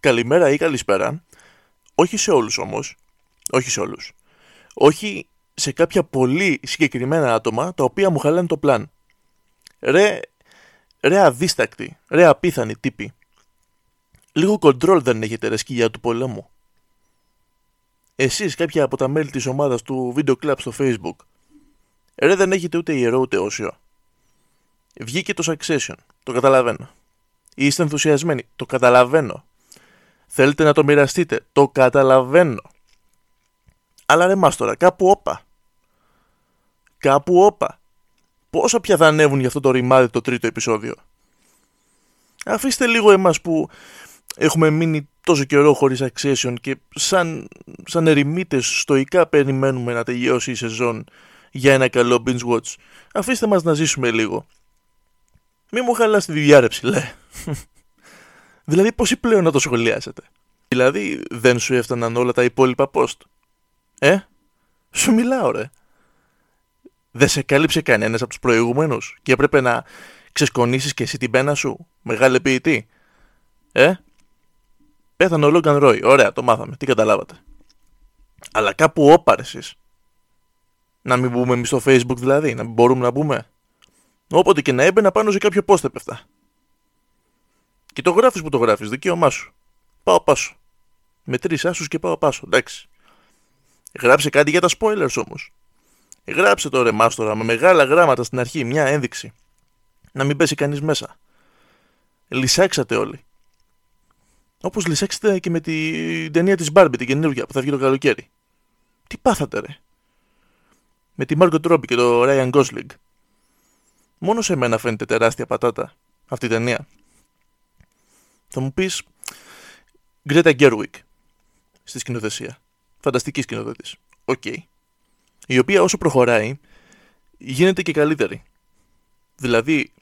καλημέρα ή καλησπέρα, όχι σε όλους όμως, όχι σε όλους, όχι σε κάποια πολύ συγκεκριμένα άτομα τα οποία μου χαλάνε το πλάν. Ρε, ρε αδίστακτοι, ρε απίθανοι τύποι. Λίγο κοντρόλ δεν έχετε ρε σκυλιά του πολέμου. Εσείς κάποια από τα μέλη της ομάδας του Video Club στο Facebook. Ρε δεν έχετε ούτε ιερό ούτε όσιο. Βγήκε το Succession, το καταλαβαίνω. Είστε ενθουσιασμένοι, το καταλαβαίνω. Θέλετε να το μοιραστείτε, το καταλαβαίνω. Αλλά ρε μάστορα, κάπου όπα. Κάπου όπα. Πόσα πια θα ανέβουν για αυτό το ρημάδι το τρίτο επεισόδιο; Αφήστε λίγο εμάς που έχουμε μείνει τόσο καιρό χωρίς accession και σαν, σαν ερημίτες στοικά περιμένουμε να τελειώσει η σεζόν για ένα καλό binge watch. Αφήστε μας να ζήσουμε λίγο. Μη μου χαλάς τη διάρρεψη, λέ. Δηλαδή πόσοι πλέον να το σχολιάσετε; Δηλαδή δεν σου έφταναν όλα τα υπόλοιπα post; Ε, σου μιλάω ρε. Δεν σε κάλυψε κανένας από τους προηγούμενους και έπρεπε να ξεσκονίσεις και εσύ την πένα σου. Μεγάλε ποιητή. Ε, πέθανε ο Λόγκαν Ρόι. Ωραία, το μάθαμε. Τι καταλάβατε. Αλλά κάπου όπαρε εσείς. Να μην μπούμε εμείς στο facebook δηλαδή, να μην μπορούμε να μπούμε. Όποτε και να έμπαινα πάνω σε κάποιο post έπεφτα. Και το γράφεις που το γράφεις, δικαίωμά σου. Πάω πάσο. Με τρεις άσους και πάω πάσο, εντάξει. Γράψε κάτι για τα spoilers όμως. Γράψε το ρε μάστορα με μεγάλα γράμματα στην αρχή, μια ένδειξη. Να μην πέσει κανείς μέσα. Λυσάξατε όλοι. Όπως λυσάξατε και με την ταινία της Barbie, την καινούργια που θα βγει το καλοκαίρι. Τι πάθατε ρε. Με τη Margot Robbie και το Ryan Gosling. Μόνο σε μένα φαίνεται τεράστια πατάτα αυτή η ταινία. Θα μου πεις Greta Gerwig στη σκηνοθεσία. Φανταστική σκηνοθέτης. Ok. Okay. Η οποία όσο προχωράει γίνεται και καλύτερη. Δηλαδή,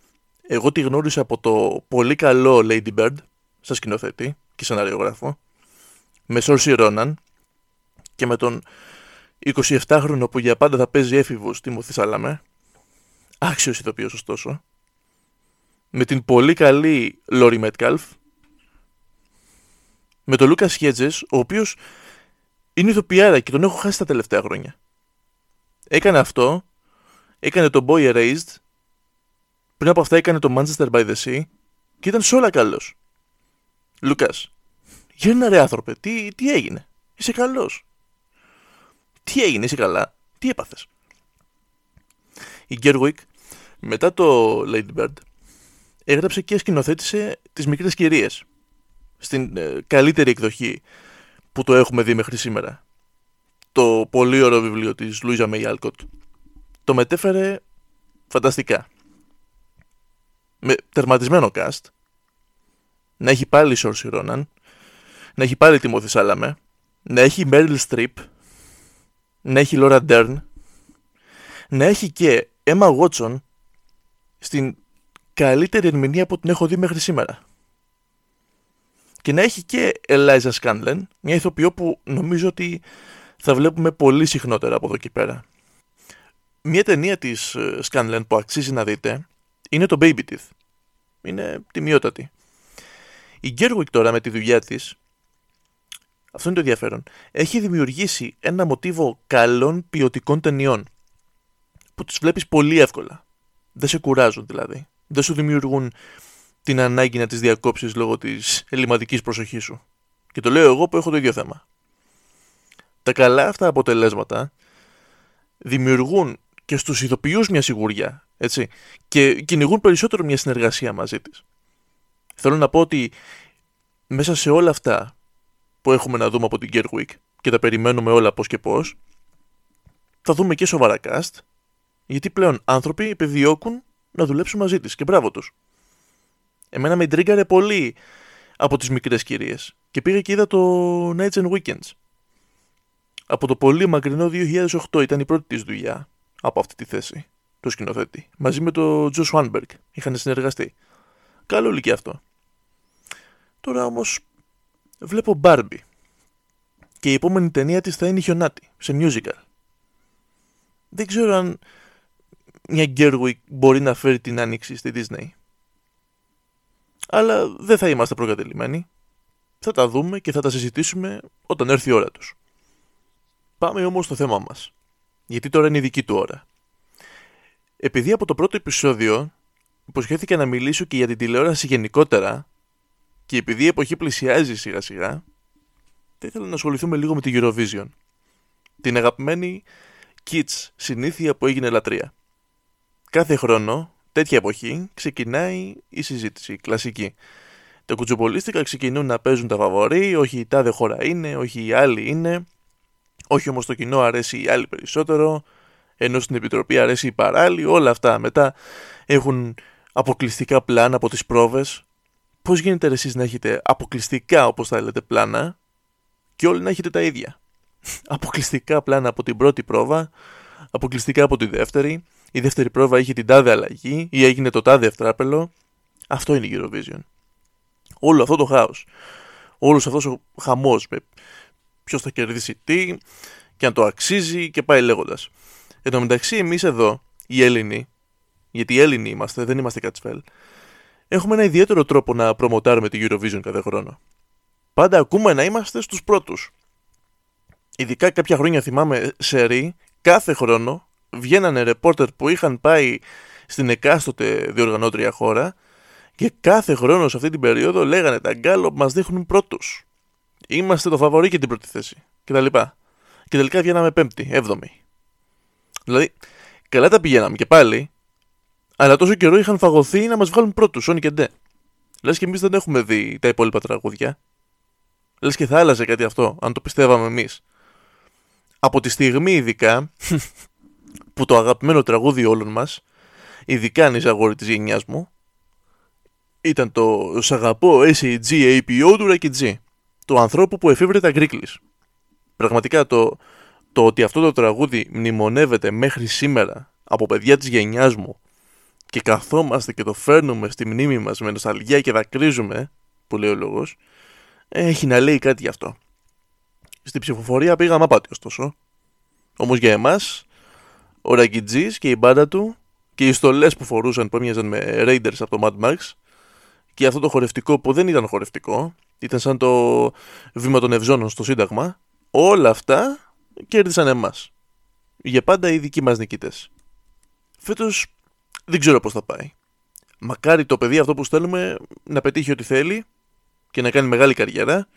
εγώ τη γνώρισα από το πολύ καλό Lady Bird σαν σκηνοθέτη και σεναριογράφο με Σόρση Ρόναν και με τον 27χρονο που για πάντα θα παίζει έφηβος Τίμωθη Σάλαμε άξιος ηθοποιός ωστόσο με την πολύ καλή Λόρι Μέτκαλφ με τον Λούκας Χέτζες ο οποίος είναι ηθοποιάρα και τον έχω χάσει τα τελευταία χρόνια. Έκανε αυτό έκανε το Boy Erased πριν από αυτά έκανε το Manchester by the Sea και ήταν σε όλα καλός. Λούκας Γέρνα ρε άνθρωπε, τι, τι έγινε; Είσαι καλός. Τι έγινε, είσαι καλά, τι έπαθες; Η Γκέρουικ μετά το Lady Bird έγραψε και σκηνοθέτησε τις μικρές κυρίες στην ε, καλύτερη εκδοχή που το έχουμε δει μέχρι σήμερα. Το πολύ ωραίο βιβλίο της Λούιζα Μέι Το μετέφερε φανταστικά. Με τερματισμένο cast, να έχει πάλι Σόρση Ρόναν, να έχει πάλι Τιμώθη Σάλαμε, να έχει Μέριλ Στριπ, να έχει Λόρα Ντέρν, να έχει και Έμα Βότσον στην καλύτερη ερμηνεία που την έχω δει μέχρι σήμερα. Και να έχει και Eliza Scanlon, μια ηθοποιό που νομίζω ότι θα βλέπουμε πολύ συχνότερα από εδώ και πέρα. Μια ταινία της ε, Scanlon που αξίζει να δείτε είναι το Baby Teeth. Είναι τιμιότατη. Η Gerwig τώρα με τη δουλειά της, αυτό είναι το ενδιαφέρον, έχει δημιουργήσει ένα μοτίβο καλών ποιοτικών ταινιών που τις βλέπεις πολύ εύκολα. Δεν σε κουράζουν δηλαδή. Δεν σου δημιουργούν την ανάγκη να τις διακόψεις λόγω της ελληματικής προσοχής σου. Και το λέω εγώ που έχω το ίδιο θέμα. Τα καλά αυτά αποτελέσματα δημιουργούν και στους ηθοποιούς μια σιγουριά, έτσι, και κυνηγούν περισσότερο μια συνεργασία μαζί της. Θέλω να πω ότι μέσα σε όλα αυτά που έχουμε να δούμε από την Gerwig και τα περιμένουμε όλα πώς και πώς, θα δούμε και σοβαρά cast, γιατί πλέον άνθρωποι επιδιώκουν να δουλέψουν μαζί της και μπράβο τους. Εμένα με τρίγκαρε πολύ από τις μικρές κυρίες και πήγα και είδα το Nights and Weekends. Από το πολύ μακρινό 2008 ήταν η πρώτη της δουλειά από αυτή τη θέση, το σκηνοθέτη, μαζί με τον Τζο Σουάνμπεργκ. Είχαν συνεργαστεί. Καλό και αυτό. Τώρα όμως βλέπω Barbie και η επόμενη ταινία της θα είναι χιονάτη, σε musical. Δεν ξέρω αν μια Gerwig μπορεί να φέρει την άνοιξη στη Disney. Αλλά δεν θα είμαστε προκατελημένοι. θα τα δούμε και θα τα συζητήσουμε όταν έρθει η ώρα τους. Πάμε όμως στο θέμα μας, γιατί τώρα είναι η δική του ώρα. Επειδή από το πρώτο επεισόδιο υποσχέθηκα να μιλήσω και για την τηλεόραση γενικότερα και επειδή η εποχή πλησιάζει σιγά σιγά, θα ήθελα να ασχοληθούμε λίγο με την Eurovision. Την αγαπημένη Kids συνήθεια που έγινε λατρεία. Κάθε χρόνο, τέτοια εποχή, ξεκινάει η συζήτηση, η κλασική. Τα κουτσοπολίστικα ξεκινούν να παίζουν τα φαβορή, όχι η τάδε χώρα είναι, όχι η άλλη είναι, όχι όμως το κοινό αρέσει η άλλη περισσότερο, ενώ στην Επιτροπή αρέσει η παράλληλη, όλα αυτά μετά έχουν αποκλειστικά πλάνα από τις πρόβες. Πώς γίνεται εσείς να έχετε αποκλειστικά όπως θα λέτε πλάνα και όλοι να έχετε τα ίδια; αποκλειστικά πλάνα από την πρώτη πρόβα, αποκλειστικά από τη δεύτερη, η δεύτερη πρόβα είχε την τάδε αλλαγή ή έγινε το τάδε ευτράπελο. Αυτό είναι η Eurovision. Όλο αυτό το χάος. Όλος αυτός ο χαμός με ποιος θα κερδίσει τι και αν το αξίζει και πάει λέγοντας. Εν τω μεταξύ εμείς εδώ, οι Έλληνοι, γιατί οι Έλληνοι είμαστε, δεν είμαστε κατσφέλ, έχουμε ένα ιδιαίτερο τρόπο να προμοτάρουμε τη Eurovision κάθε χρόνο. Πάντα ακούμε να είμαστε στους πρώτους. Ειδικά κάποια χρόνια θυμάμαι σε ρί, κάθε χρόνο βγαίνανε ρεπόρτερ που είχαν πάει στην εκάστοτε διοργανώτρια χώρα και κάθε χρόνος σε αυτή την περίοδο λέγανε τα γκάλο μας δείχνουν πρώτους. Είμαστε το φαβορή και την πρώτη θέση και τα λοιπά. Και τελικά βγαίναμε πέμπτη, έβδομη. Δηλαδή, καλά τα πηγαίναμε και πάλι, αλλά τόσο καιρό είχαν φαγωθεί να μας βγάλουν πρώτους, όνει και ντε. Λες και εμείς δεν έχουμε δει τα υπόλοιπα τραγούδια. Λες και θα άλλαζε κάτι αυτό, αν το πιστεύαμε εμείς. Από τη στιγμή ειδικά που το αγαπημένο τραγούδι όλων μας, ειδικά αν είσαι αγόρι της γενιάς μου, ήταν το Σ' αγαπώ SAG APO του G, του ανθρώπου που εφήβρε τα γκρίκλις. Πραγματικά το, το ότι αυτό το τραγούδι μνημονεύεται μέχρι σήμερα από παιδιά της γενιάς μου και καθόμαστε και το φέρνουμε στη μνήμη μας με νοσταλγία και δακρύζουμε, που λέει ο λόγος, έχει να λέει κάτι γι' αυτό. Στην ψηφοφορία πήγαμε άπατη ωστόσο. Όμως για εμάς, ο Ραγκιτζής και η μπάντα του και οι στολές που φορούσαν που έμοιαζαν με Raiders από το Mad Max και αυτό το χορευτικό που δεν ήταν χορευτικό, ήταν σαν το βήμα των Ευζώνων στο Σύνταγμα, όλα αυτά κέρδισαν εμάς. Για πάντα οι δικοί μας νικητές. Φέτος δεν ξέρω πώς θα πάει. Μακάρι το παιδί αυτό που στέλνουμε να πετύχει ό,τι θέλει και να κάνει μεγάλη καριέρα.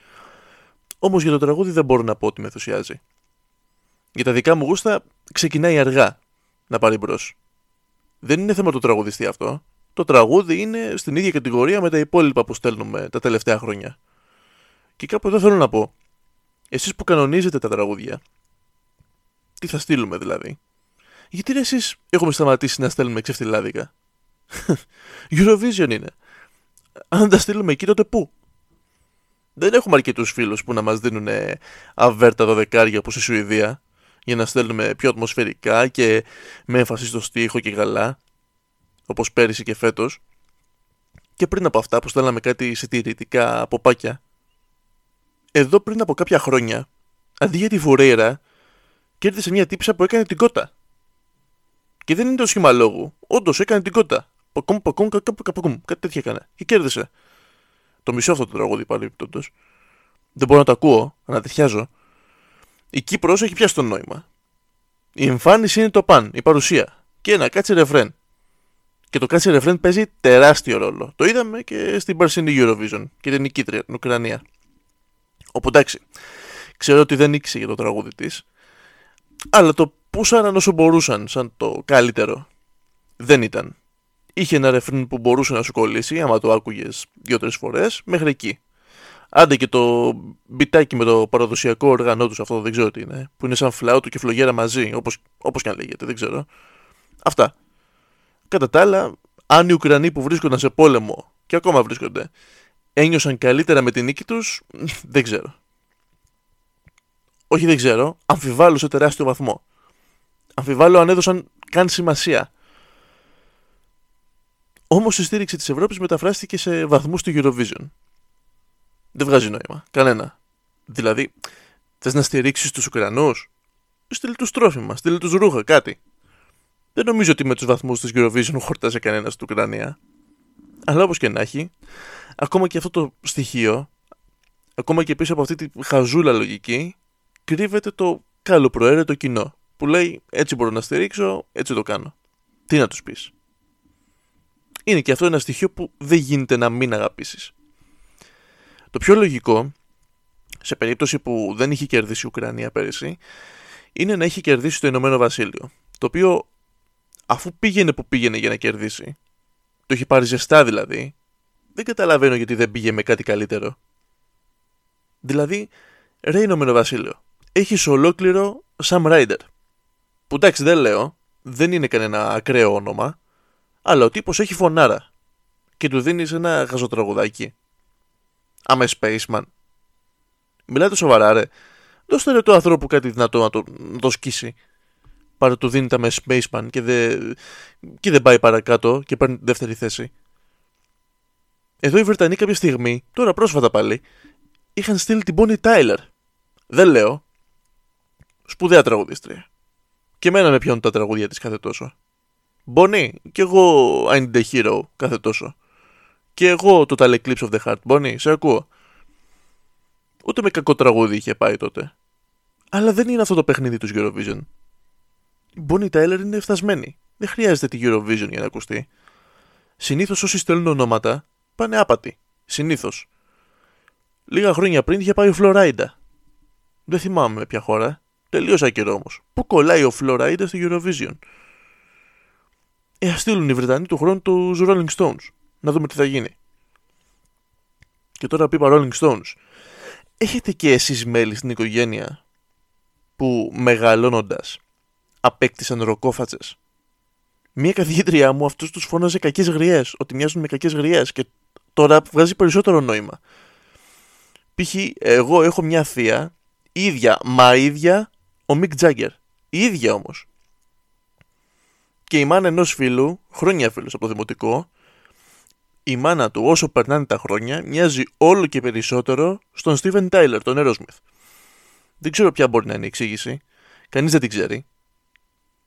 Όμως για το τραγούδι δεν μπορώ να πω ότι με ενθουσιάζει. Για τα δικά μου γούστα ξεκινάει αργά να πάρει μπρος. Δεν είναι θέμα του τραγουδιστή αυτό. Το τραγούδι είναι στην ίδια κατηγορία με τα υπόλοιπα που στέλνουμε τα τελευταία χρόνια. Και κάπου εδώ θέλω να πω. Εσείς που κανονίζετε τα τραγούδια, τι θα στείλουμε δηλαδή; Γιατί εσείς έχουμε σταματήσει να στέλνουμε ξεφτιλάδικα. Eurovision είναι. Αν τα στείλουμε εκεί τότε πού; Δεν έχουμε αρκετούς φίλους που να μας δίνουν αβέρτα δωδεκάρια όπω η Σουηδία για να στέλνουμε πιο ατμοσφαιρικά και με έμφαση στο στίχο και γαλά όπως πέρυσι και φέτος. Και πριν από αυτά που στέλναμε κάτι συντηρητικά ποπάκια. Εδώ πριν από κάποια χρόνια, αντί για τη Βουρέιρα, κέρδισε μια τύψα που έκανε την κότα. Και δεν είναι το σχήμα λόγου. Όντως έκανε την κότα. Πακούμ, πακούμ, πακούμ, κάτι τέτοια έκανε. Και κέρδισε. Το μισό αυτό το τραγούδι πάλι επιπτόντω. Δεν μπορώ να το ακούω, ανατριχιάζω. Η Κύπρος έχει πιάσει το νόημα. Η εμφάνιση είναι το παν, η παρουσία. Και ένα κάτσε ρεφρέν. Και το κάτσε ρεφρέν παίζει τεράστιο ρόλο. Το είδαμε και στην περσινή Eurovision και την νικήτρια, την Ουκρανία. Οπότε εντάξει, ξέρω ότι δεν ήξερε για το τραγούδι της, αλλά το πούσαν όσο μπορούσαν σαν το καλύτερο. Δεν ήταν. Είχε ένα ρεφρέν που μπορούσε να σου κολλήσει, άμα το άκουγες δύο-τρεις φορές, μέχρι εκεί. Άντε και το μπιτάκι με το παραδοσιακό όργανό τους, αυτό δεν ξέρω τι είναι, που είναι σαν φλάουτο και φλογέρα μαζί, όπως όπως και αν λέγεται, δεν ξέρω. Αυτά. Κατά τα άλλα, αν οι Ουκρανοί που βρίσκονταν σε πόλεμο και ακόμα βρίσκονται, ένιωσαν καλύτερα με την νίκη τους, δεν ξέρω. Όχι δεν ξέρω, αμφιβάλλω σε τεράστιο βαθμό. Αμφιβάλλω αν έδωσαν καν σημασία. Όμως η στήριξη της Ευρώπης μεταφράστηκε σε βαθμούς του Eurovision. Δεν βγάζει νόημα. Κανένα. Δηλαδή, θες να στηρίξεις τους Ουκρανούς, στείλει τους τρόφιμα, στείλει τους ρούχα, κάτι. Δεν νομίζω ότι με τους βαθμούς της Eurovision χορτάζει κανένας στην Ουκρανία. Αλλά όπως και να έχει, ακόμα και αυτό το στοιχείο ακόμα και πίσω από αυτή τη χαζούλα λογική, κρύβεται το καλοπροαίρετο κοινό που λέει έτσι μπορώ να στηρίξω, έτσι το κάνω. Τι να τους πεις. Είναι και αυτό ένα στοιχείο που δεν γίνεται να μην αγαπήσεις. Το πιο λογικό, σε περίπτωση που δεν είχε κερδίσει η Ουκρανία πέρυσι, είναι να είχε κερδίσει το Ηνωμένο Βασίλειο. Το οποίο, αφού πήγαινε που πήγαινε για να κερδίσει, το είχε πάρει ζεστά δηλαδή, δεν καταλαβαίνω γιατί δεν πήγε με κάτι καλύτερο. Δηλαδή, ρε Ηνωμένο Βασίλειο, έχεις ολόκληρο Sam Ryder. Που εντάξει δεν λέω, δεν είναι κανένα ακραίο όνομα, αλλά ο τύπος έχει φωνάρα και του δίνεις ένα γαζοτραγουδάκι. Άμε Spaceman. Μιλάτε σοβαρά, ρε. Δώστε ρε το ανθρώπου κάτι δυνατό να το, να το σκίσει. Πάρε του δίνει τα με Spaceman και, δε, και δεν πάει παρακάτω και παίρνει τη δεύτερη θέση. Εδώ οι Βρετανοί κάποια στιγμή, τώρα πρόσφατα πάλι, είχαν στείλει την Bonnie Tyler. Δεν λέω. Σπουδαία τραγουδίστρια. Και εμένα με πιάνουν τα τραγούδια της κάθε τόσο. Bonnie, και εγώ I need a hero κάθε τόσο. Και εγώ το Eclipse of the Heart. Bonnie, σε ακούω. Ούτε με κακό τραγούδι είχε πάει τότε. Αλλά δεν είναι αυτό το παιχνίδι τους Eurovision. Η Bonnie Tyler είναι φτασμένη. Δεν χρειάζεται τη Eurovision για να ακουστεί. Συνήθως όσοι στέλνουν ονόματα πάνε άπατοι. Συνήθως. Λίγα χρόνια πριν είχε πάει ο Φλωράιντα. Δεν θυμάμαι με ποια χώρα. Τελείω άκυρο όμως. Πού κολλάει ο Φλωράιντα στο Eurovision; Ε, ας στείλουν οι Βρετανοί του χρόνου τους Rolling Stones. Να δούμε τι θα γίνει. Και τώρα είπα Rolling Stones. Έχετε και εσείς μέλη στην οικογένεια που μεγαλώνοντας απέκτησαν ροκόφατσες; Μία καθηγήτριά μου αυτούς τους φώναζε κακές γριές, ότι μοιάζουν με κακές γριές και τώρα βγάζει περισσότερο νόημα. Π.χ. εγώ έχω μια θεία, ίδια, μα ίδια, ο Μικ Τζάγκερ. Η ίδια όμως. Και η μάνα ενός φίλου, χρόνια φίλος από το δημοτικό, η μάνα του όσο περνάνε τα χρόνια μοιάζει όλο και περισσότερο στον Στίβεν Τάιλερ, τον Aerosmith. Δεν ξέρω ποια μπορεί να είναι η εξήγηση. Κανείς δεν την ξέρει.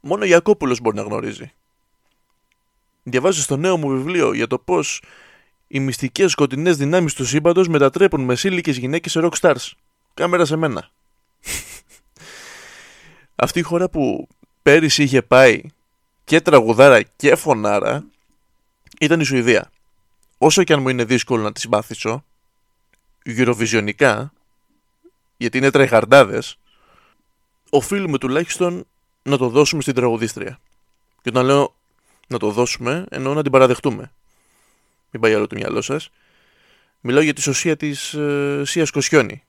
Μόνο ο Ιακώπουλο μπορεί να γνωρίζει. Διαβάζω στο νέο μου βιβλίο για το πώς οι μυστικές σκοτεινές δυνάμεις του σύμπαντος μετατρέπουν μεσήλικες γυναίκες σε rock stars. Κάμερα σε μένα. Αυτή η χώρα που πέρυσι είχε πάει και τραγουδάρα και φωνάρα ήταν η Σουηδία. Όσο και αν μου είναι δύσκολο να τη συμπάθησω, γυροβιζιονικά, γιατί είναι τρεχαρντάδες, οφείλουμε τουλάχιστον να το δώσουμε στην τραγουδίστρια. Και όταν λέω να το δώσουμε, εννοώ να την παραδεχτούμε. Μην πάει άλλο το μυαλό σας. Μιλάω για τη σωσία της ε, Σίας Κοσιόνη.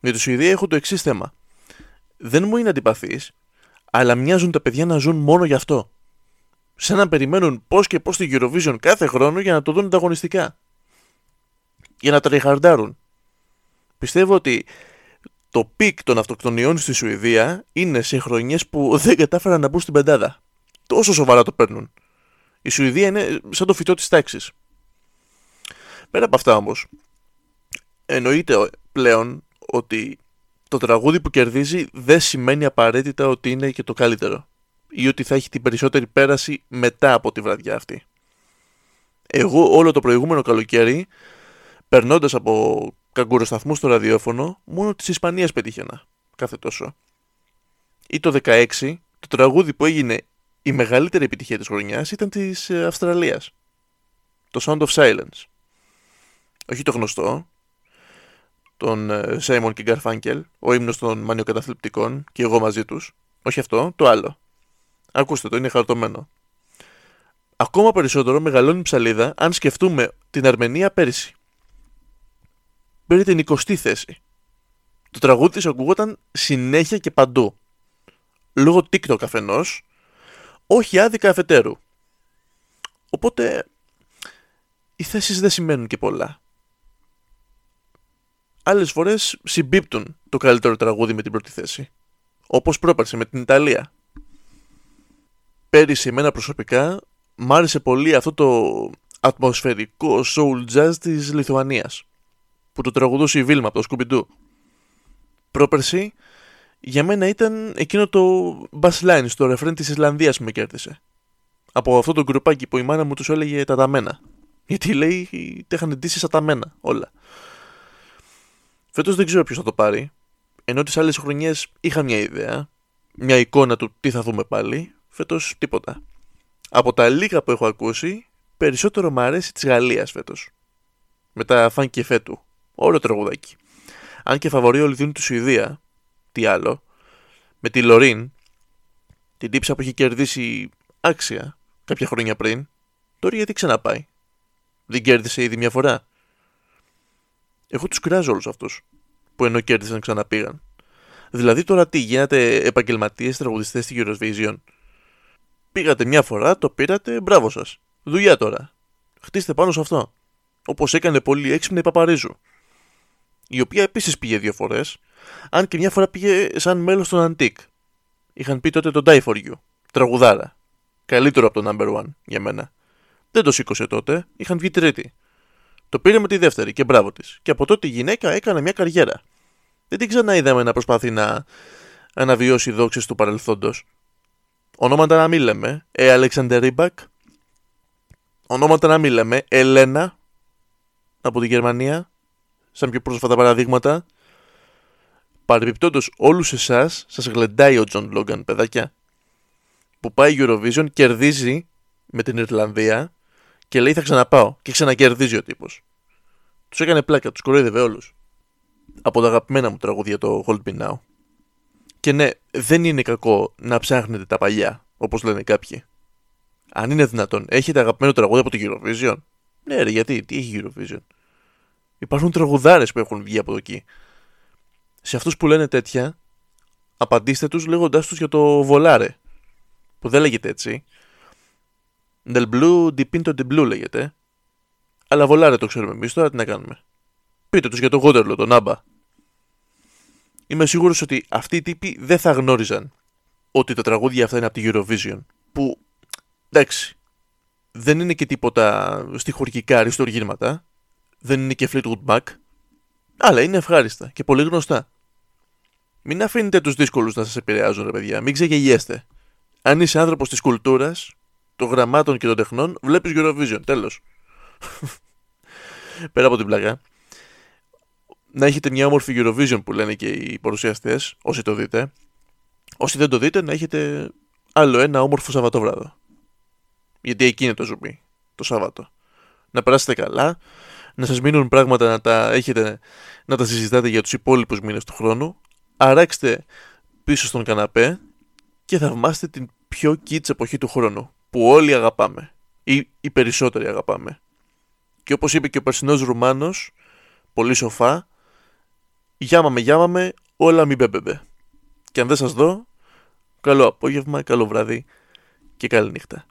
Για τη Σουηδία έχω το εξής θέμα. Δεν μου είναι αντιπαθής, αλλά μοιάζουν τα παιδιά να ζουν μόνο γι' αυτό. Σαν να περιμένουν πώς και πώς την Eurovision κάθε χρόνο για να το δουν ανταγωνιστικά. Για να τριχαρντάρουν. Πιστεύω ότι το πικ των αυτοκτονιών στη Σουηδία είναι σε χρονιές που δεν κατάφεραν να μπουν στην πεντάδα. Τόσο σοβαρά το παίρνουν. Η Σουηδία είναι σαν το φυτό της τάξης. Πέρα από αυτά όμως, εννοείται πλέον ότι το τραγούδι που κερδίζει δεν σημαίνει απαραίτητα ότι είναι και το καλύτερο ή ότι θα έχει την περισσότερη πέραση μετά από τη βραδιά αυτή. Εγώ όλο το προηγούμενο καλοκαίρι, περνώντας από καγκουροσταθμούς στο ραδιόφωνο, μόνο της Ισπανίας πετύχαινα κάθε τόσο. Ή το 16, το τραγούδι που έγινε η μεγαλύτερη επιτυχία της χρονιάς ήταν της ε, Αυστραλίας. Το Sound of Silence. Όχι το γνωστό, τον Σέιμον και Γκαρφάνκελ, ο ύμνος των μανιοκαταθλιπτικών και εγώ μαζί τους. Όχι αυτό, το άλλο. Ακούστε το, είναι χαρτωμένο. Ακόμα περισσότερο μεγαλώνει η ψαλίδα αν σκεφτούμε την Αρμενία πέρυσι. Πήρε την 20η θέση. Το τραγούδι της ακούγονταν συνέχεια και παντού. Λόγω TikTok αφενός, όχι άδικα αφετέρου. Οπότε οι θέσεις δεν σημαίνουν και πολλά. Άλλες φορές συμπίπτουν το καλύτερο τραγούδι με την πρώτη θέση. Όπως πρόπερσε με την Ιταλία. Πέρυσι εμένα προσωπικά μ' άρεσε πολύ αυτό το ατμοσφαιρικό soul jazz της Λιθουανίας που το τραγουδούσε η Βίλμα από το Scooby-Doo. Πρόπερση για μένα ήταν εκείνο το bass line στο ρεφρέν της Ισλανδίας που με κέρδισε. Από αυτό το γκρουπάκι που η μάνα μου τους έλεγε τα ταμένα. Γιατί λέει τα είχαν ντύσει σαν ταμένα όλα. Φέτος δεν ξέρω ποιος θα το πάρει. Ενώ τις άλλες χρονιές είχα μια ιδέα, μια εικόνα του τι θα δούμε πάλι. Φέτος τίποτα. Από τα λίγα που έχω ακούσει, περισσότερο μου αρέσει της Γαλλίας φέτος. Με τα φαν και φέτου. Όλο τραγουδάκι. Αν και φαβορεί όλη δίνουν τη Σουηδία, τι άλλο, με τη Λωρίν, την τύψα που έχει κερδίσει άξια κάποια χρόνια πριν, τώρα γιατί ξαναπάει. Δεν κέρδισε ήδη μια φορά. Εγώ τους κράζω όλους αυτούς που ενώ κέρδισαν ξαναπήγαν. Δηλαδή τώρα τι, γίνατε επαγγελματίες τραγουδιστές στη Eurovision. Πήγατε μια φορά, το πήρατε, μπράβο σας. Δουλειά τώρα. Χτίστε πάνω σε αυτό. Όπως έκανε πολύ έξυπνη η Παπαρίζου. Η οποία επίσης πήγε δύο φορές, αν και μια φορά πήγε σαν μέλος των Antique. Είχαν πει τότε το Die for You. Τραγουδάρα. Καλύτερο από το number one για μένα. Δεν το σήκωσε τότε, είχαν βγει τρίτη. Το πήρε με τη δεύτερη και μπράβο της. Και από τότε η γυναίκα έκανε μια καριέρα. Δεν την ξαναείδαμε να προσπαθεί να αναβιώσει δόξες του παρελθόντος. Ονόματα να μην λέμε, ε Αλέξαντερ Ρίμπακ. Ονόματα να μην λέμε, ε, Λένα από τη Γερμανία, σαν πιο πρόσφατα παραδείγματα. Παρεμπιπτόντως όλους εσάς σας γλεντάει ο Τζον Λόγκαν, παιδάκια. Που πάει Eurovision, κερδίζει με την Ιρλανδία και λέει θα ξαναπάω και ξανακερδίζει ο τύπος. Τους έκανε πλάκα, τους κοροϊδεύε όλους από τα αγαπημένα μου τραγούδια το Hold Me Now. Και ναι, δεν είναι κακό να ψάχνετε τα παλιά, όπως λένε κάποιοι. Αν είναι δυνατόν, έχετε αγαπημένο τραγούδι από το Eurovision; Ναι, ρε, γιατί, τι έχει Eurovision; Υπάρχουν τραγουδάρες που έχουν βγει από εκεί. Σε αυτούς που λένε τέτοια, απαντήστε τους λέγοντάς τους για το βολάρε. Που δεν λέγεται έτσι. Del blue dipinto de blue λέγεται. Αλλά βολάρε το ξέρουμε εμείς, τώρα τι να κάνουμε. Πείτε τους για το Γόντερλο, τον Άμπα. Είμαι σίγουρος ότι αυτοί οι τύποι δεν θα γνώριζαν ότι τα τραγούδια αυτά είναι από τη Eurovision. Που εντάξει, δεν είναι και τίποτα στοιχουργικά αριστοργήματα. Δεν είναι και Fleetwood Mac. Αλλά είναι ευχάριστα και πολύ γνωστά. Μην αφήνετε τους δύσκολους να σας επηρεάζουν, ρε παιδιά. Μην ξεγελιέστε. Αν είσαι άνθρωπος της κουλτούρας, των γραμμάτων και των τεχνών, βλέπεις Eurovision. Τέλος. Πέρα από την πλάκα να έχετε μια όμορφη Eurovision που λένε και οι παρουσιαστές, όσοι το δείτε. Όσοι δεν το δείτε, να έχετε άλλο ένα όμορφο Σαββατόβραδο. Γιατί εκεί είναι το ζουμί, το Σάββατο. Να περάσετε καλά, να σας μείνουν πράγματα να τα έχετε, να τα συζητάτε για τους υπόλοιπους μήνες του χρόνου. Αράξτε πίσω στον καναπέ και θαυμάστε την πιο κιτς εποχή του χρόνου, που όλοι αγαπάμε. Ή οι περισσότεροι αγαπάμε. Και όπως είπε και ο περσινός Ρουμάνος, πολύ σοφά, Γιάμαμε, γιάμαμε, όλα μη μπέμπεμπε. Και αν δεν σας δω, καλό απόγευμα, καλό βράδυ και καλή νύχτα.